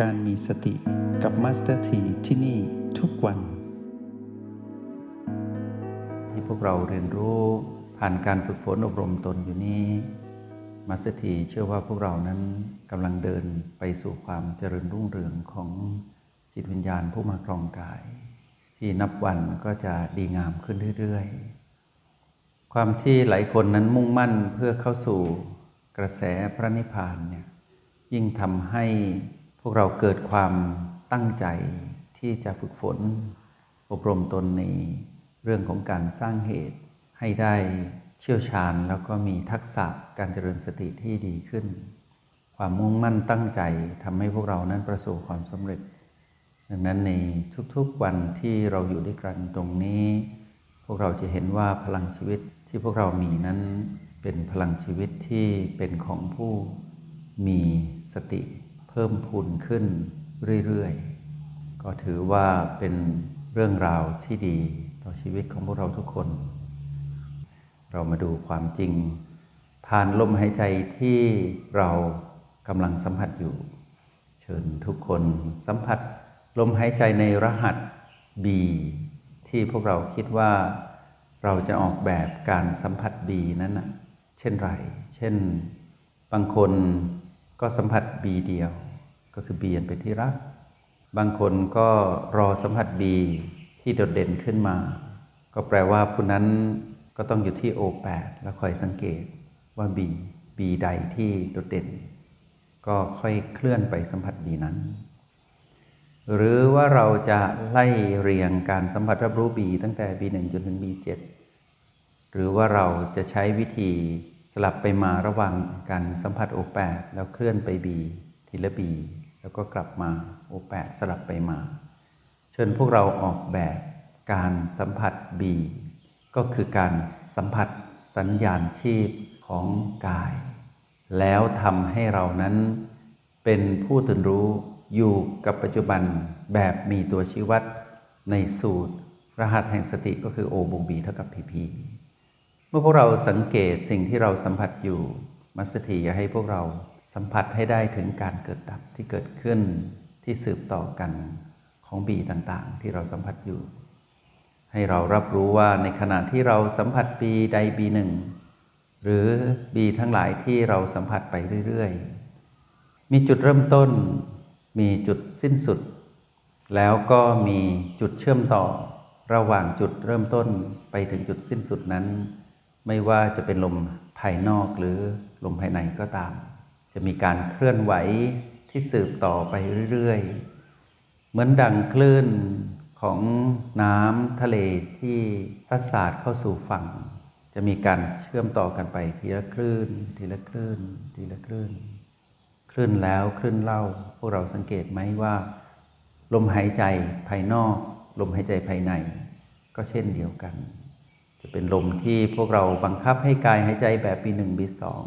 การมีสติกับมาสเตอร์ทีที่นี่ทุกวัน ที่พวกเราเรียนรู้ผ่านการฝึกฝนอบรมตนอยู่นี้มาสเตอร์ทีเชื่อว่าพวกเรานั้นกำลังเดินไปสู่ความเจริญรุ่งเรืองของจิตวิญญาณผู้มาครองกาย ที่นับวันก็จะดีงามขึ้นเรื่อยๆ ความที่หลายคนนั้นมุ่งมั่นเพื่อเข้าสู่กระแสพระนิพพานเนี่ยยิ่งทำให้ พวกเราเกิดความตั้งใจที่จะฝึกฝน อบรมตนในเรื่องของการสร้างเหตุให้ได้เชี่ยวชาญแล้วก็มีทักษะการเจริญสติที่ดีขึ้น ความมุ่งมั่นตั้งใจทำให้พวกเรานั้นประสบความสำเร็จ ดังนั้นในทุกๆวันที่เราอยู่ด้วยกันตรงนี้ พวกเราจะเห็นว่าพลังชีวิตที่พวกเรามีนั้นเป็นพลังชีวิตที่เป็นของผู้มีสติ เพิ่มพูนขึ้นเรื่อยๆ ก็ถือว่าเป็นเรื่องราวที่ดีต่อชีวิตของพวกเราทุกคน เรามาดูความจริง ผ่านลมหายใจที่เรากำลังสัมผัสอยู่ เชิญทุกคนสัมผัสลมหายใจในรหัส B ที่พวกเราคิดว่าเราจะออกแบบการสัมผัส B นั้นนะเช่นไร เช่น บางคนก็สัมผัส B เดียว ก็คือ B อันเป็นที่รัก บางคนก็รอสัมผัส B ที่โดดเด่นขึ้นมา ก็แปลว่าผู้นั้นก็ต้องอยู่ที่ O8 แล้วคอยสังเกตว่า B B ใดที่โดดเด่น ก็ค่อยเคลื่อนไปสัมผัส B นั้น หรือว่าเราจะไล่เรียงการสัมผัสรับรู้ B ตั้งแต่ B1 จนถึง B7 หรือว่าเราจะใช้วิธีสลับไปมาระหว่างการสัมผัส O8 แล้วเคลื่อนไป B ทีละ B แล้วก็กลับมา O8 สลับไปมา เชิญพวกเราออกแบบการสัมผัส B ก็คือการสัมผัสสัญญาณชีพของกาย แล้วทำให้เรานั้นเป็นผู้ตื่นรู้อยู่กับปัจจุบันแบบมีตัวชี้วัดในสูตรรหัสแห่งสติก็คือ O บวก B เท่ากับ PP เมื่อพวกเราสังเกตสิ่งที่เราสัมผัสอยู่มัสถีอยาให้พวกเรา สัมผัสให้ได้ถึงการเกิดดับที่เกิดขึ้นที่สืบต่อกันของบีต่างๆ ที่เราสัมผัสอยู่ ให้เรารับรู้ว่าในขณะที่เราสัมผัสบีใดบีหนึ่งหรือบีทั้งหลายที่เราสัมผัสไปเรื่อยๆ มีจุดเริ่มต้น มีจุดสิ้นสุด แล้วก็มีจุดเชื่อมต่อ ระหว่างจุดเริ่มต้นไปถึงจุดสิ้นสุดนั้น ไม่ว่าจะเป็นลมภายนอกหรือลมภายในก็ตาม จะมีการเคลื่อนไหวที่สืบต่อไปเรื่อยๆ เหมือนดังคลื่นของน้ำทะเลที่ซัดสาดเข้าสู่ฝั่ง จะมีการเชื่อมต่อกันไปทีละคลื่น ทีละคลื่น ทีละคลื่น คลื่นแล้วคลื่นเล่า พวกเราสังเกตไหมว่า ลมหายใจภายนอก ลมหายใจภายใน ก็เช่นเดียวกัน จะเป็นลมที่พวกเราบังคับให้กายหายใจแบบปีหนึ่งปีสอง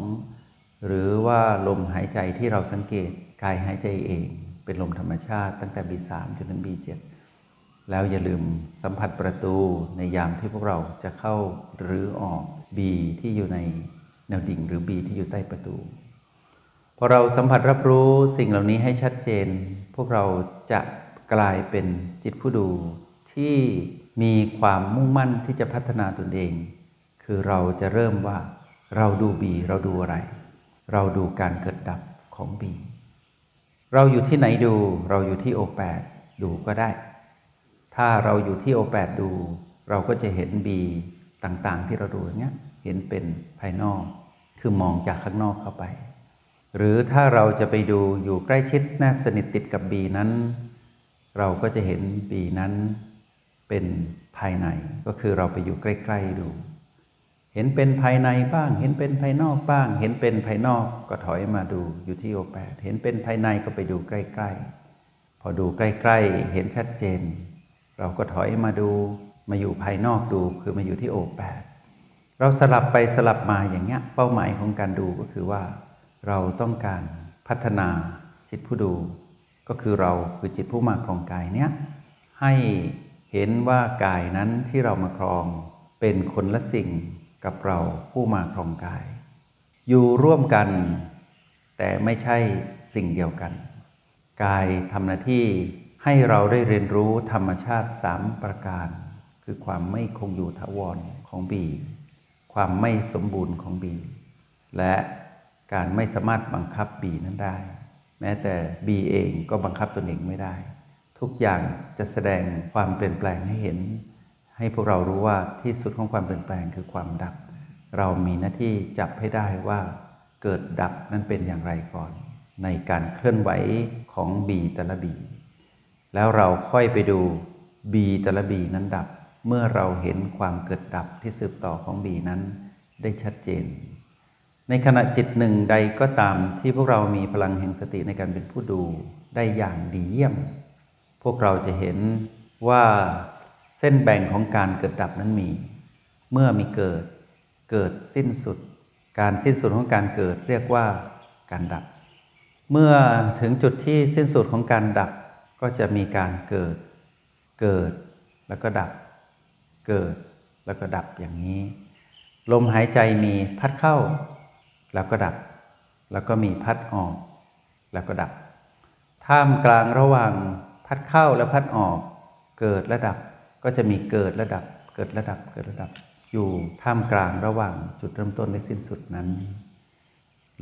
หรือว่าลมหายใจที่เราสังเกตกายหายใจเอง เป็นลมธรรมชาติตั้งแต่บีสามจนถึงบีเจ็ดแล้วอย่าลืมสัมผัสประตูในยามที่พวกเราจะเข้าหรือออกบีที่อยู่ในแนวดิ่งหรือบีที่อยู่ใต้ประตู พอเราสัมผัสรับรู้สิ่งเหล่านี้ให้ชัดเจน พวกเราจะกลายเป็นจิตผู้ดูที่มีความมุ่งมั่นที่จะพัฒนาตนเอง คือเราจะเริ่มว่าเราดูบีเราดูอะไร เราดูการเกิดดับของบี เราอยู่ที่ไหนดู เราอยู่ที่โอแปดดูก็ได้ ถ้าเราอยู่ที่โอแปดดู เราก็จะเห็นบีต่างๆ ที่เราดูอย่างเงี้ยเห็นเป็นภายนอก คือมองจากข้างนอกเข้าไป หรือถ้าเราจะไปดูอยู่ใกล้ชิดแนบสนิทติดกับบีนั้น เราก็จะเห็นบีนั้นเป็นภายใน ก็คือเราไปอยู่ใกล้ ๆดู เห็นเป็นภายในบ้าง เห็นเป็นภายนอกบ้าง เห็นเป็นภายนอกก็ถอยมาดูอยู่ที่โอแปดเห็นเป็นภายในก็ไปดูใกล้ ๆ พอดูใกล้ๆ เห็นชัดเจน เราก็ถอยมาดูมาอยู่ภายนอกดูคือมาอยู่ที่โอแปดเราสลับไปสลับมาอย่างเงี้ยเป้าหมายของการดูก็คือว่า เราต้องการพัฒนาจิตผู้ดู ก็คือเราคือจิตผู้มาครองกายเนี้ยให้เห็นว่ากายนั้นที่เรามาครองเป็นคนละสิ่ง กับเราผู้มาครองกาย อยู่ร่วมกัน แต่ไม่ใช่สิ่งเดียวกัน กายทำหน้าที่ให้เราได้เรียนรู้ธรรมชาติสามประการ คือความไม่คงอยู่ถาวรของบี ความไม่สมบูรณ์ของบี และการไม่สามารถบังคับบีนั้นได้ แม้แต่บีเองก็บังคับตนเองไม่ได้ ทุกอย่างจะแสดงความเปลี่ยนแปลงให้เห็น ให้พวกเรารู้ว่าที่สุดของความเปลี่ยนแปลงคือความดับ เรามีหน้าที่จับให้ได้ว่าเกิดดับนั้นเป็นอย่างไรก่อน ในการเคลื่อนไหวของบีแต่ละบี แล้วเราค่อยไปดูบีแต่ละบีนั้นดับ เมื่อเราเห็นความเกิดดับที่สืบต่อของบีนั้นได้ชัดเจน ในขณะจิตหนึ่งใดก็ตามที่พวกเรามีพลังแห่งสติในการเป็นผู้ดูได้อย่างดีเยี่ยม พวกเราจะเห็นว่า เส้นแบ่งของการเกิดดับนั้นมี เมื่อมีเกิดเกิดสิ้นสุด การสิ้นสุดของการเกิดเรียกว่าการดับ เมื่อถึงจุดที่สิ้นสุดของการดับก็จะมีการเกิด เกิดแล้วก็ดับ เกิดแล้วก็ดับอย่างนี้ ลมหายใจมีพัดเข้า แล้วก็ดับ แล้วก็มีพัดออก แล้วก็ดับ ท่ามกลางระหว่างพัดเข้าและพัดออก เกิดและดับ ก็จะมีเกิดและดับเกิดและดับเกิดและดับอยู่ท่ามกลางระหว่างจุดเริ่มต้นและสิ้นสุดนั้น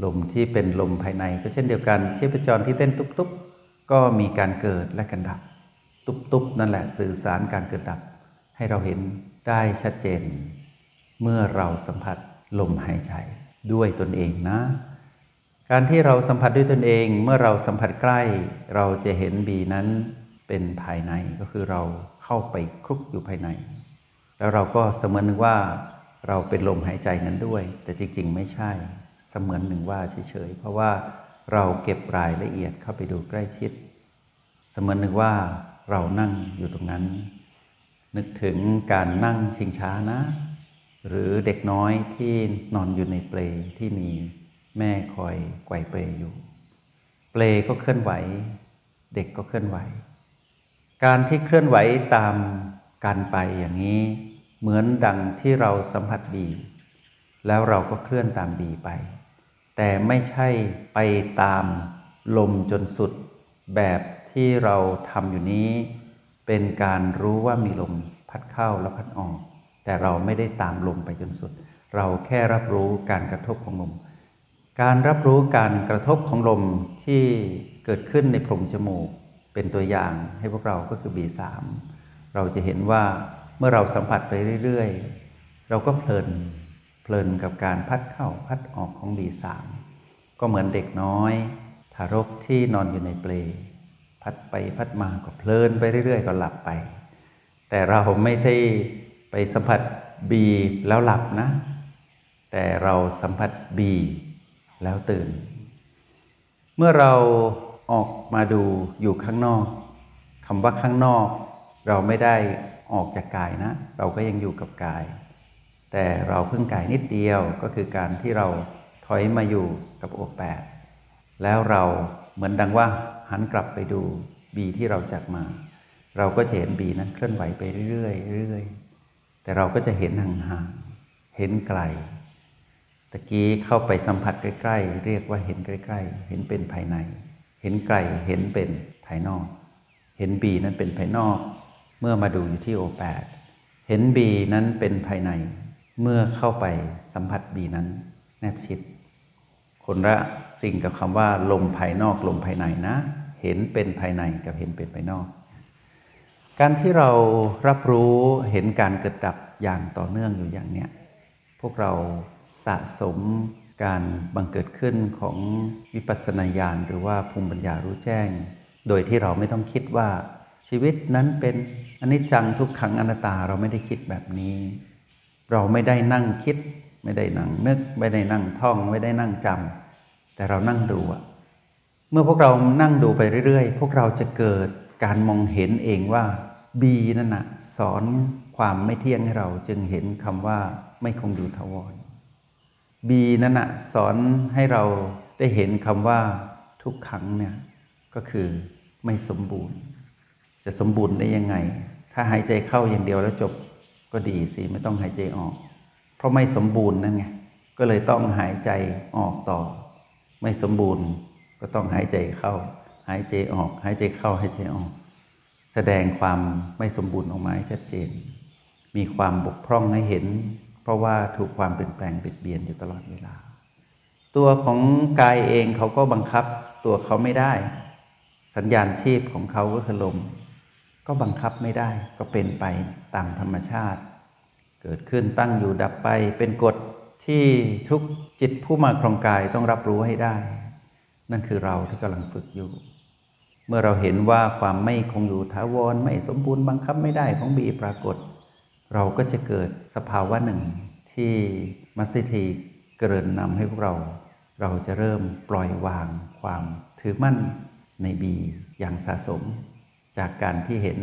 ลมที่เป็นลมภายในก็เช่นเดียวกันชีพจรที่เต้นตุ๊บๆก็มีการเกิดและการดับ ตุ๊บๆนั่นแหละสื่อสารการเกิดดับ ให้เราเห็นได้ชัดเจน เมื่อเราสัมผัสลมหายใจด้วยตนเองนะ การที่เราสัมผัสด้วยตนเองเมื่อเราสัมผัสใกล้ เราจะเห็นบีนั้นเป็นภายในก็คือเรา เข้าไปคลุกอยู่ภายใน แล้วเราก็เสมือนหนึ่งว่าเราเป็นลมหายใจนั้นด้วย แต่จริง ๆ ไม่ใช่เสมือนหนึ่งว่าเฉยๆเพราะว่าเราเก็บรายละเอียดเข้าไปดูใกล้ชิด เสมือนหนึ่งว่าเรานั่งอยู่ตรงนั้น นึกถึงการนั่งชิงช้านะ หรือเด็กน้อยที่นอนอยู่ในเปลที่มีแม่คอยไกวเปลอยู่ เปลก็เคลื่อนไหว เด็กก็เคลื่อนไหว การที่เคลื่อนไหวตามการไปอย่างนี้ เหมือนดังที่เราสัมผัสบี แล้วเราก็เคลื่อนตามบีไป แต่ไม่ใช่ไปตามลมจนสุดแบบที่เราทำอยู่นี้ เป็นการรู้ว่ามีลมพัดเข้าและพัดออก แต่เราไม่ได้ตามลมไปจนสุด เราแค่รับรู้การกระทบของลม การรับรู้การกระทบของลมที่เกิดขึ้นในโพรงจมูก เป็นตัวอย่างให้พวกเราก็คือ B3 เราจะเห็นว่าเมื่อเราสัมผัสไปเรื่อยๆ เราก็เพลินเพลินกับการพัดเข้าพัดออกของ B3 ก็เหมือนเด็กน้อย ทารกที่นอนอยู่ในเปลพัดไปพัดมาก็เพลินไปเรื่อย ๆ ก็หลับไป แต่เราไม่ได้ไปสัมผัส B แล้วหลับนะ แต่เราสัมผัส B แล้วตื่น เมื่อเรา ออกมาดูอยู่ข้างนอกคำว่าข้างนอก เราไม่ได้ออกจากกายนะ เราก็ยังอยู่กับกาย แต่เราเพิ่งกายนิดเดียวก็คือการที่เราถอยมาอยู่กับโอแปดแล้วเราเหมือนดังว่าหันกลับไปดูบีที่เราจากมา เราก็จะเห็นบีนั้นเคลื่อนไหวไปเรื่อยๆเรื่อยๆแต่เราก็จะเห็นห่างๆเห็นไกลตะกี้เข้าไปสัมผัสใกล้ ๆ เรียกว่าเห็นใกล้ ๆ เห็นเป็นภายใน เห็นไกลเห็นเป็นภายนอก เห็นบีนั้นเป็นภายนอก เมื่อมาดูอยู่ที่โอแปดเห็นบีนั้นเป็นภายใน เมื่อเข้าไปสัมผัสบีนั้น แนบชิด คนละสิ่งกับคำว่า ลมภายนอกลมภายในนะ เห็นเป็นภายในกับเห็นเป็นภายนอก การที่เรารับรู้เห็นการเกิดดับอย่างต่อเนื่องอยู่อย่างเนี้ยพวกเราสะสม การบังเกิดขึ้นของวิปัสสนาญาณหรือว่าภูมิปัญญารู้แจ้ง โดยที่เราไม่ต้องคิดว่าชีวิตนั้นเป็นอนิจจังทุกขังอนัตตาเราไม่ได้คิดแบบนี้ เราไม่ได้นั่งคิด ไม่ได้นั่งนึก ไม่ได้นั่งท่อง ไม่ได้นั่งจำแต่เรานั่งดูอะเมื่อพวกเรานั่งดูไปเรื่อยๆ พวกเราจะเกิดการมองเห็นเองว่าบีนั่นนะสอนความไม่เที่ยงให้เราจึงเห็นคำว่าไม่คงอยู่ทวร บีนั่นนะสอนให้เราได้เห็นคำว่าทุกขังเนี่ยก็คือไม่สมบูรณ์ จะสมบูรณ์ได้ยังไง ถ้าหายใจเข้าอย่างเดียวแล้วจบก็ดีสิไม่ต้องหายใจออก เพราะไม่สมบูรณ์นั่นไงก็เลยต้องหายใจออกต่อ ไม่สมบูรณ์ก็ต้องหายใจเข้า หายใจออก หายใจเข้าหายใจออก แสดงความไม่สมบูรณ์ออกมาให้ชัดเจน มีความบกพร่องให้เห็น เพราะว่าถูกความเปลี่ยนแปลงเบียดเบียนอยู่ตลอดเวลา ตัวของกายเองเขาก็บังคับตัวเขาไม่ได้ สัญญาณชีพของเขาก็คือลม ก็บังคับไม่ได้ก็เป็นไปตามธรรมชาติ เกิดขึ้นตั้งอยู่ดับไปเป็นกฎที่ทุกจิตผู้มาครองกายต้องรับรู้ให้ได้ นั่นคือเราที่กำลังฝึกอยู่ เมื่อเราเห็นว่าความไม่คงอยู่ถาวรไม่สมบูรณ์บังคับไม่ได้ของบีปรากฏ เราก็จะเกิดสภาวะหนึ่งที่มัสยิทีเกรินนำให้พวกเรา เราจะเริ่มปล่อยวางความถือมั่นในบีอย่างสะสม จากการที่เห็น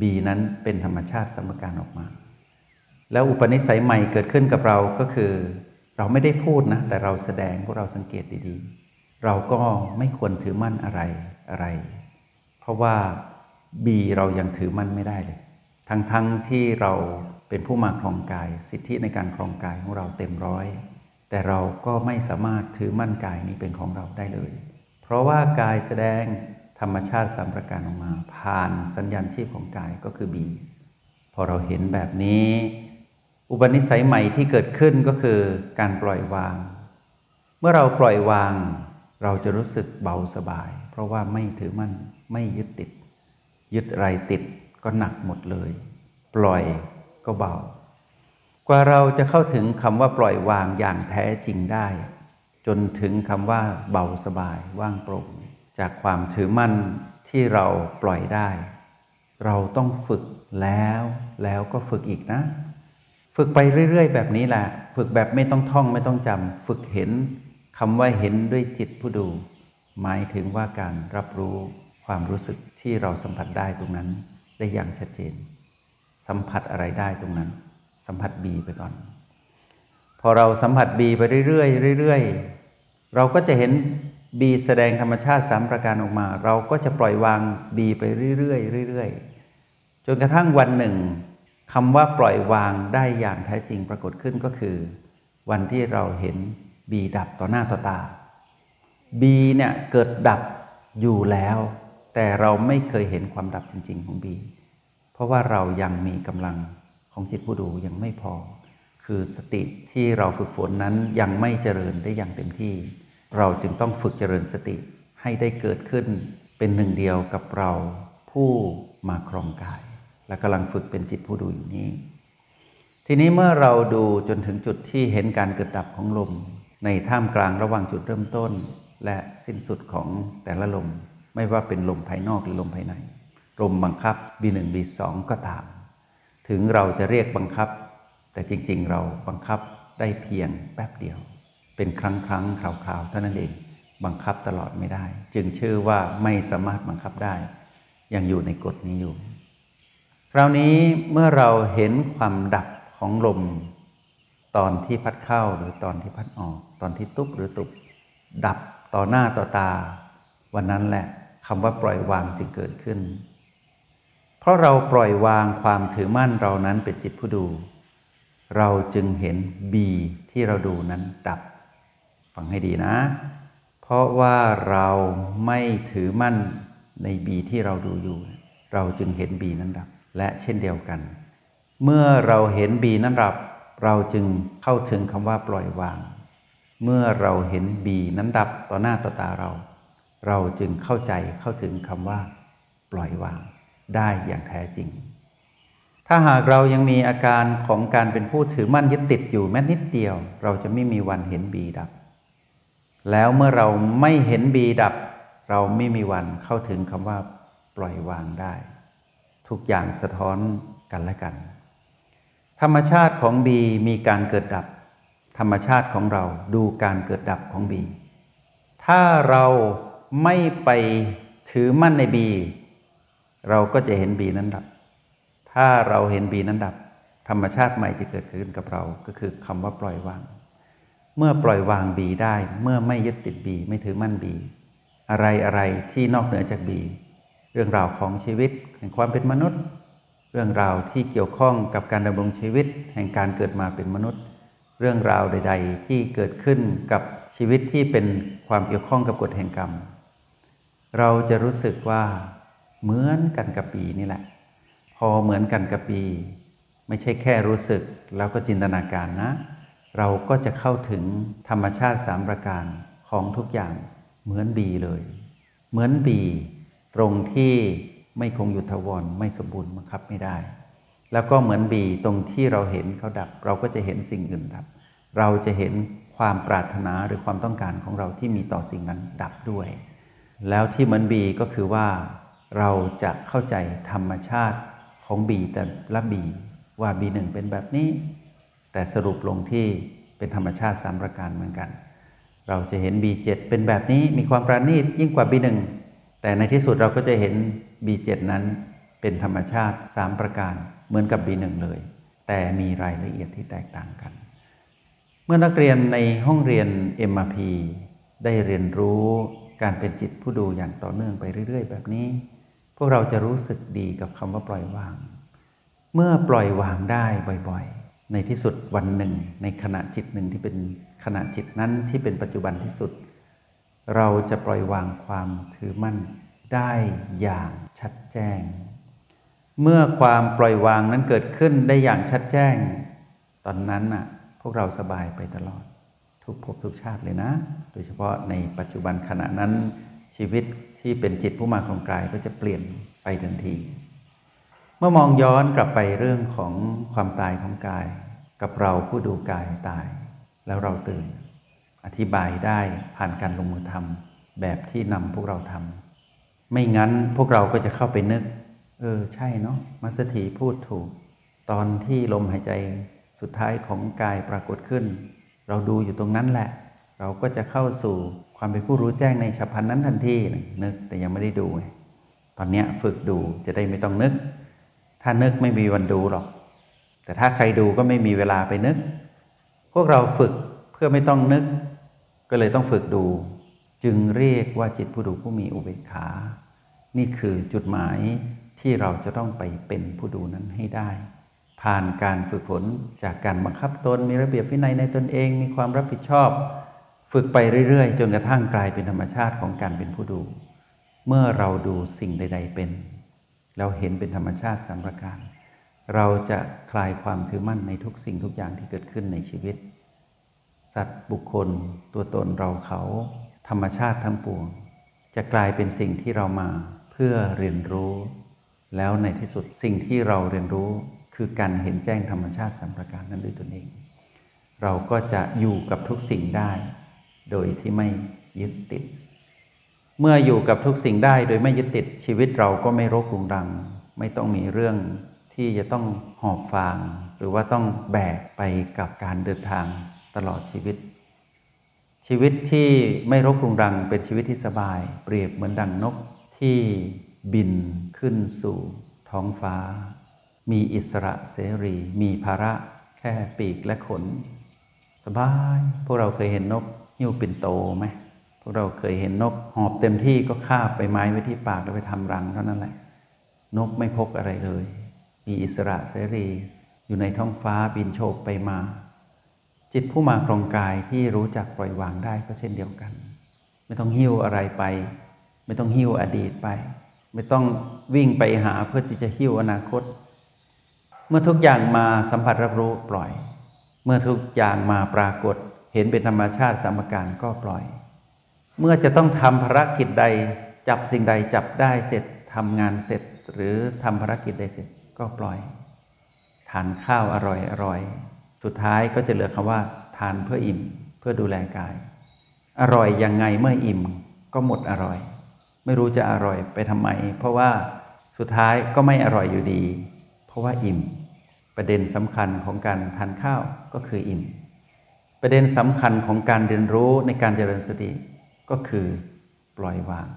บีนั้นเป็นธรรมชาติสมการออกมา แล้วอุปนิสัยใหม่เกิดขึ้นกับเราก็คือ เราไม่ได้พูดนะ แต่เราแสดงพวกเราสังเกตดีๆ เราก็ไม่ควรถือมั่นอะไรอะไร เพราะว่าบีเรายังถือมั่นไม่ได้เลย ทั้งๆทที่เรา เป็นผู้มาครองกาย สิทธิในการครองกายของเราเต็มร้อย แต่เราก็ไม่สามารถถือมั่นกายนี้เป็นของเราได้เลย เพราะว่ากายแสดงธรรมชาติสามประการออกมา ผ่านสัญญาณชีพของกายก็คือบีพอเราเห็นแบบนี้ อุปนิสัยใหม่ที่เกิดขึ้นก็คือการปล่อยวาง เมื่อเราปล่อยวาง เราจะรู้สึกเบาสบาย เพราะว่าไม่ถือมั่นไม่ยึดติด ยึดอะไรติดก็หนักหมดเลย ปล่อย ก็เบา กว่าเราจะเข้าถึงคำว่าปล่อยวางอย่างแท้จริงได้ จนถึงคำว่าเบาสบายว่างโปร่ง จากความถือมั่นที่เราปล่อยได้ เราต้องฝึกแล้วแล้วก็ฝึกอีกนะ ฝึกไปเรื่อย ๆ แบบนี้แหละ ฝึกแบบไม่ต้องท่องไม่ต้องจำฝึกเห็นคำว่าเห็นด้วยจิตผู้ดู หมายถึงว่าการรับรู้ความรู้สึกที่เราสัมผัสได้ตรงนั้นได้อย่างชัดเจน สัมผัสอะไรได้ตรงนั้น สัมผัสบีไปก่อน พอเราสัมผัสบีไปเรื่อยๆเรื่อยๆเราก็จะเห็นบีแสดงธรรมชาติสามประการออกมา เราก็จะปล่อยวางบีไปเรื่อยๆเรื่อยๆจนกระทั่งวันหนึ่งคำว่าปล่อยวางได้อย่างแท้จริงปรากฏขึ้นก็คือ วันที่เราเห็นบีดับต่อหน้าต่อตาบีเนี่ยเกิดดับอยู่แล้ว แต่เราไม่เคยเห็นความดับจริง ๆ ของบี เพราะว่าเรายังมีกำลังของจิตผู้ดูยังไม่พอ คือสติที่เราฝึกฝนนั้นยังไม่เจริญได้อย่างเต็มที่ เราจึงต้องฝึกเจริญสติให้ได้เกิดขึ้นเป็นหนึ่งเดียวกับเราผู้มาครองกาย และกำลังฝึกเป็นจิตผู้ดูอยู่นี้ ทีนี้เมื่อเราดูจนถึงจุดที่เห็นการเกิดดับของลม ในท่ามกลางระหว่างจุดเริ่มต้น และสิ้นสุดของแต่ละลม ไม่ว่าเป็นลมภายนอกหรือลมภายใน ลมบังคับ B1 B2 ก็ตาม ถึงเราจะเรียกบังคับ แต่จริงๆ เราบังคับได้เพียงแป๊บเดียว เป็นครั้งครั้งคราวคราวเท่านั้นเอง บังคับตลอดไม่ได้ จึงชื่อว่าไม่สามารถบังคับได้ ยังอยู่ในกฎนี้อยู่ คราวนี้เมื่อเราเห็นความดับของลม ตอนที่พัดเข้าหรือตอนที่พัดออก ตอนที่ตุบหรือตุบดับต่อหน้าต่อตา วันนั้นแหละคำว่าปล่อยวางจึงเกิดขึ้น เพราะเราปล่อยวางความถือมั่นเรานั้นเป็นจิตผู้ดู เราจึงเห็นบีที่เราดูนั้นดับ ฟังให้ดีนะ เพราะว่าเราไม่ถือมั่นในบีที่เราดูอยู่ เราจึงเห็นบีนั้นดับ และเช่นเดียวกัน เมื่อเราเห็นบีนั้นดับ เราจึงเข้าถึงคำว่าปล่อยวาง เมื่อเราเห็นบีนั้นดับต่อหน้าต่อตาเรา เราจึงเข้าใจเข้าถึงคำว่า ปล่อยวาง ได้อย่างแท้จริง ถ้าหากเรายังมีอาการของการเป็นผู้ถือมั่นยึดติดอยู่แม้นิดเดียว เราจะไม่มีวันเห็นบีดับ แล้วเมื่อเราไม่เห็นบีดับ เราไม่มีวันเข้าถึงคำว่าปล่อยวางได้ ทุกอย่างสะท้อนกันและกัน ธรรมชาติของบีมีการเกิดดับ ธรรมชาติของเราดูการเกิดดับของบี ถ้าเราไม่ไปถือมั่นในบี เราก็จะเห็นบีนั้นดับ ถ้าเราเห็นบีนั้นดับ ธรรมชาติใหม่จะเกิดขึ้นกับเราก็คือคำว่าปล่อยวาง เมื่อปล่อยวางบีได้ เมื่อไม่ยึดติดบีไม่ถือมั่นบี อะไรอะไรที่นอกเหนือจากบี เรื่องราวของชีวิตแห่งความเป็นมนุษย์ เรื่องราวที่เกี่ยวข้องกับการดำรงชีวิต แห่งการเกิดมาเป็นมนุษย์ เรื่องราวใด ๆ ที่เกิดขึ้นกับชีวิตที่เป็นความเกี่ยวข้องกับกฎแห่งกรรม เราจะรู้สึกว่า เหมือนกันกับปีนี่แหละ พอเหมือนกันกับปี ไม่ใช่แค่รู้สึกแล้วก็จินตนาการนะ เราก็จะเข้าถึงธรรมชาติสามประการของทุกอย่างเหมือนบีเลย เหมือนบี ตรงที่ไม่คงอยู่ทวรไม่สมบูรณ์บังคับไม่ได้ แล้วก็เหมือนบีตรงที่เราเห็นเขาดับ เราก็จะเห็นสิ่งอื่นดับ เราจะเห็นความปรารถนาหรือความต้องการของเราที่มีต่อสิ่งนั้นดับด้วย แล้วที่เหมือนบีก็คือว่า เราจะเข้าใจธรรมชาติของบีแต่ละบีว่าบีหนึ่งเป็นแบบนี้ แต่สรุปลงที่เป็นธรรมชาติสามประการเหมือนกัน เราจะเห็น B7 เป็นแบบนี้มีความประณีตยิ่งกว่า B1 แต่ในที่สุดเราก็จะเห็น B7 นั้นเป็นธรรมชาติ 3 ประการเหมือนกับ B1 เลย แต่มีรายละเอียดที่แตกต่างกัน เมื่อนักเรียนในห้องเรียน MRP ได้เรียนรู้การเป็นจิตผู้ดูอย่างต่อเนื่องไปเรื่อย ๆ แบบนี้ วกเราจะรู้สึกดีกับคำว่าปล่อยวาง เมื่อปล่อยวางได้บ่อยๆ ในที่สุดวันหนึ่ง ในขณะจิตหนึ่งที่เป็นขณะจิตนั้นที่เป็นปัจจุบันที่สุด เราจะปล่อยวางความถือมั่นได้อย่างชัดแจ้ง เมื่อความปล่อยวางนั้นเกิดขึ้นได้อย่างชัดแจ้ง ตอนนั้นน่ะพวกเราสบายไปตลอด ทุกภพทุกชาติเลยนะ โดยเฉพาะในปัจจุบันขณะนั้น ชีวิตที่เป็นจิตผู้มาของกายก็จะเปลี่ยนไปทันที เมื่อมองย้อนกลับไปเรื่องของความตายของกาย กับเราผู้ดูกายตาย แล้วเราตื่น อธิบายได้ผ่านการลงมือทำแบบที่นำพวกเราทำไม่งั้นพวกเราก็จะเข้าไปนึก เออ ใช่เนาะมัสถีพูดถูก ตอนที่ลมหายใจสุดท้ายของกายปรากฏขึ้น เราดูอยู่ตรงนั้นแหละ เราก็จะเข้าสู่ ความเป็นผู้รู้แจ้งในฉับพลันนั้นทันทีนึกแต่ยังไม่ได้ดูไงตอนนี้ฝึกดูจะได้ไม่ต้องนึก ถ้านึกไม่มีวันดูหรอก แต่ถ้าใครดูก็ไม่มีเวลาไปนึก พวกเราฝึกเพื่อไม่ต้องนึก ก็เลยต้องฝึกดู จึงเรียกว่าจิตผู้ดูผู้มีอุเบกขา นี่คือจุดหมายที่เราจะต้องไปเป็นผู้ดูนั้นให้ได้ ผ่านการฝึกฝนจากการบังคับตนมีระเบียบวินัยในตนเอง มีความรับผิดชอบ ฝึกไปเรื่อยๆ จนกระทั่งกลายเป็นธรรมชาติของการเป็นผู้ดู เมื่อเราดูสิ่งใด ๆเป็น เราเห็นเป็นธรรมชาติสามประการ เราจะคลายความถือมั่นในทุกสิ่งทุกอย่างที่เกิดขึ้นในชีวิต สัตว์บุคคล ตัวตนเราเขา ธรรมชาติทั้งปวง จะกลายเป็นสิ่งที่เรามาเพื่อเรียนรู้ แล้วในที่สุดสิ่งที่เราเรียนรู้คือการเห็นแจ้งธรรมชาติสามประการนั้นด้วยตนเอง เราก็จะอยู่กับทุกสิ่งได้ โดยที่ไม่ยึดติด เมื่ออยู่กับทุกสิ่งได้โดยไม่ยึดติดชีวิตเราก็ไม่รกรุงรัง ไม่ต้องมีเรื่องที่จะต้องหอบฟาง หรือว่าต้องแบกไปกับการเดินทางตลอดชีวิต ชีวิตที่ไม่รกรุงรังเป็นชีวิตที่สบาย เปรียบเหมือนดังนกที่บินขึ้นสู่ท้องฟ้า มีอิสระเสรี มีภาระแค่ปีกและขน สบาย พวกเราเคยเห็นนก หิ้วปิ่นโตไหมพวกเราเคยเห็นนกหอบเต็มที่ก็คาบไปไม้ไว้ที่ปากแล้วไปทำรังเท่านั้นแหละ นกไม่พกอะไรเลย มีอิสระเสรีอยู่ในท้องฟ้าบินโฉบไปมา จิตผู้มาครองกายที่รู้จักปล่อยวางได้ก็เช่นเดียวกัน ไม่ต้องหิ้วอะไรไป ไม่ต้องหิ้วอดีตไป ไม่ต้องวิ่งไปหาเพื่อที่จะหิ้วอนาคต เมื่อทุกอย่างมาสัมผัสรับรู้ปล่อย เมื่อทุกอย่างมาปรากฏ เห็นเป็นธรรมชาติสามการก็ปล่อย เมื่อจะต้องทำภารกิจใดจับสิ่งใดจับได้เสร็จทำงานเสร็จ หรือทำภารกิจใดเสร็จก็ปล่อย ทานข้าวอร่อยอร่อย สุดท้ายก็จะเหลือคำว่า ทานเพื่ออิ่มเพื่อดูแลกาย อร่อยยังไงเมื่ออิ่มก็หมดอร่อย ไม่รู้จะอร่อยไปทำไม เพราะว่าสุดท้ายก็ไม่อร่อยอยู่ดี เพราะว่าอิ่ม ประเด็นสำคัญของการทานข้าวก็คืออิ่ม ประเด็นสำคัญของการเรียนรู้ในการเจริญสติก็คือปล่อยวาง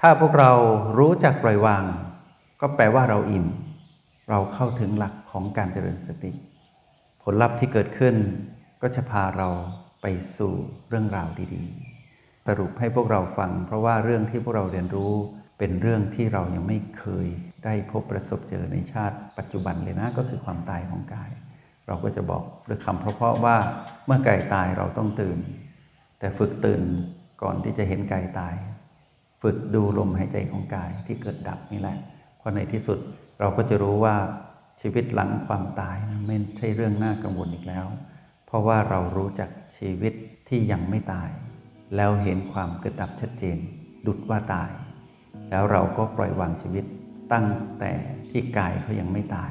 ถ้าพวกเรารู้จักปล่อยวาง ก็แปลว่าเราอิ่ม เราเข้าถึงหลักของการเจริญสติ ผลลัพธ์ที่เกิดขึ้นก็จะพาเราไปสู่เรื่องราวดีๆ สรุปให้พวกเราฟัง เพราะว่าเรื่องที่พวกเราเรียนรู้เป็นเรื่องที่เรายังไม่เคยได้พบประสบเจอในชาติปัจจุบันเลยนะก็คือความตายของกาย เราก็จะบอกด้วยคำเพราะๆว่าเมื่อไกายตายเราต้องตื่น แต่ฝึกตื่นก่อนที่จะเห็นไกายตาย ฝึกดูลมหายใจของกายที่เกิดดับนี่แหละเพราะในที่สุดเราก็จะรู้ว่าชีวิตหลังความตายนะไม่ใช่เรื่องน่ากังวลอีกแล้ว เพราะว่าเรารู้จักชีวิตที่ยังไม่ตาย แล้วเห็นความเกิดดับชัดเจน ดุดว่าตาย แล้วเราก็ปล่อยวางชีวิตตั้งแต่ที่กายเขายังไม่ตาย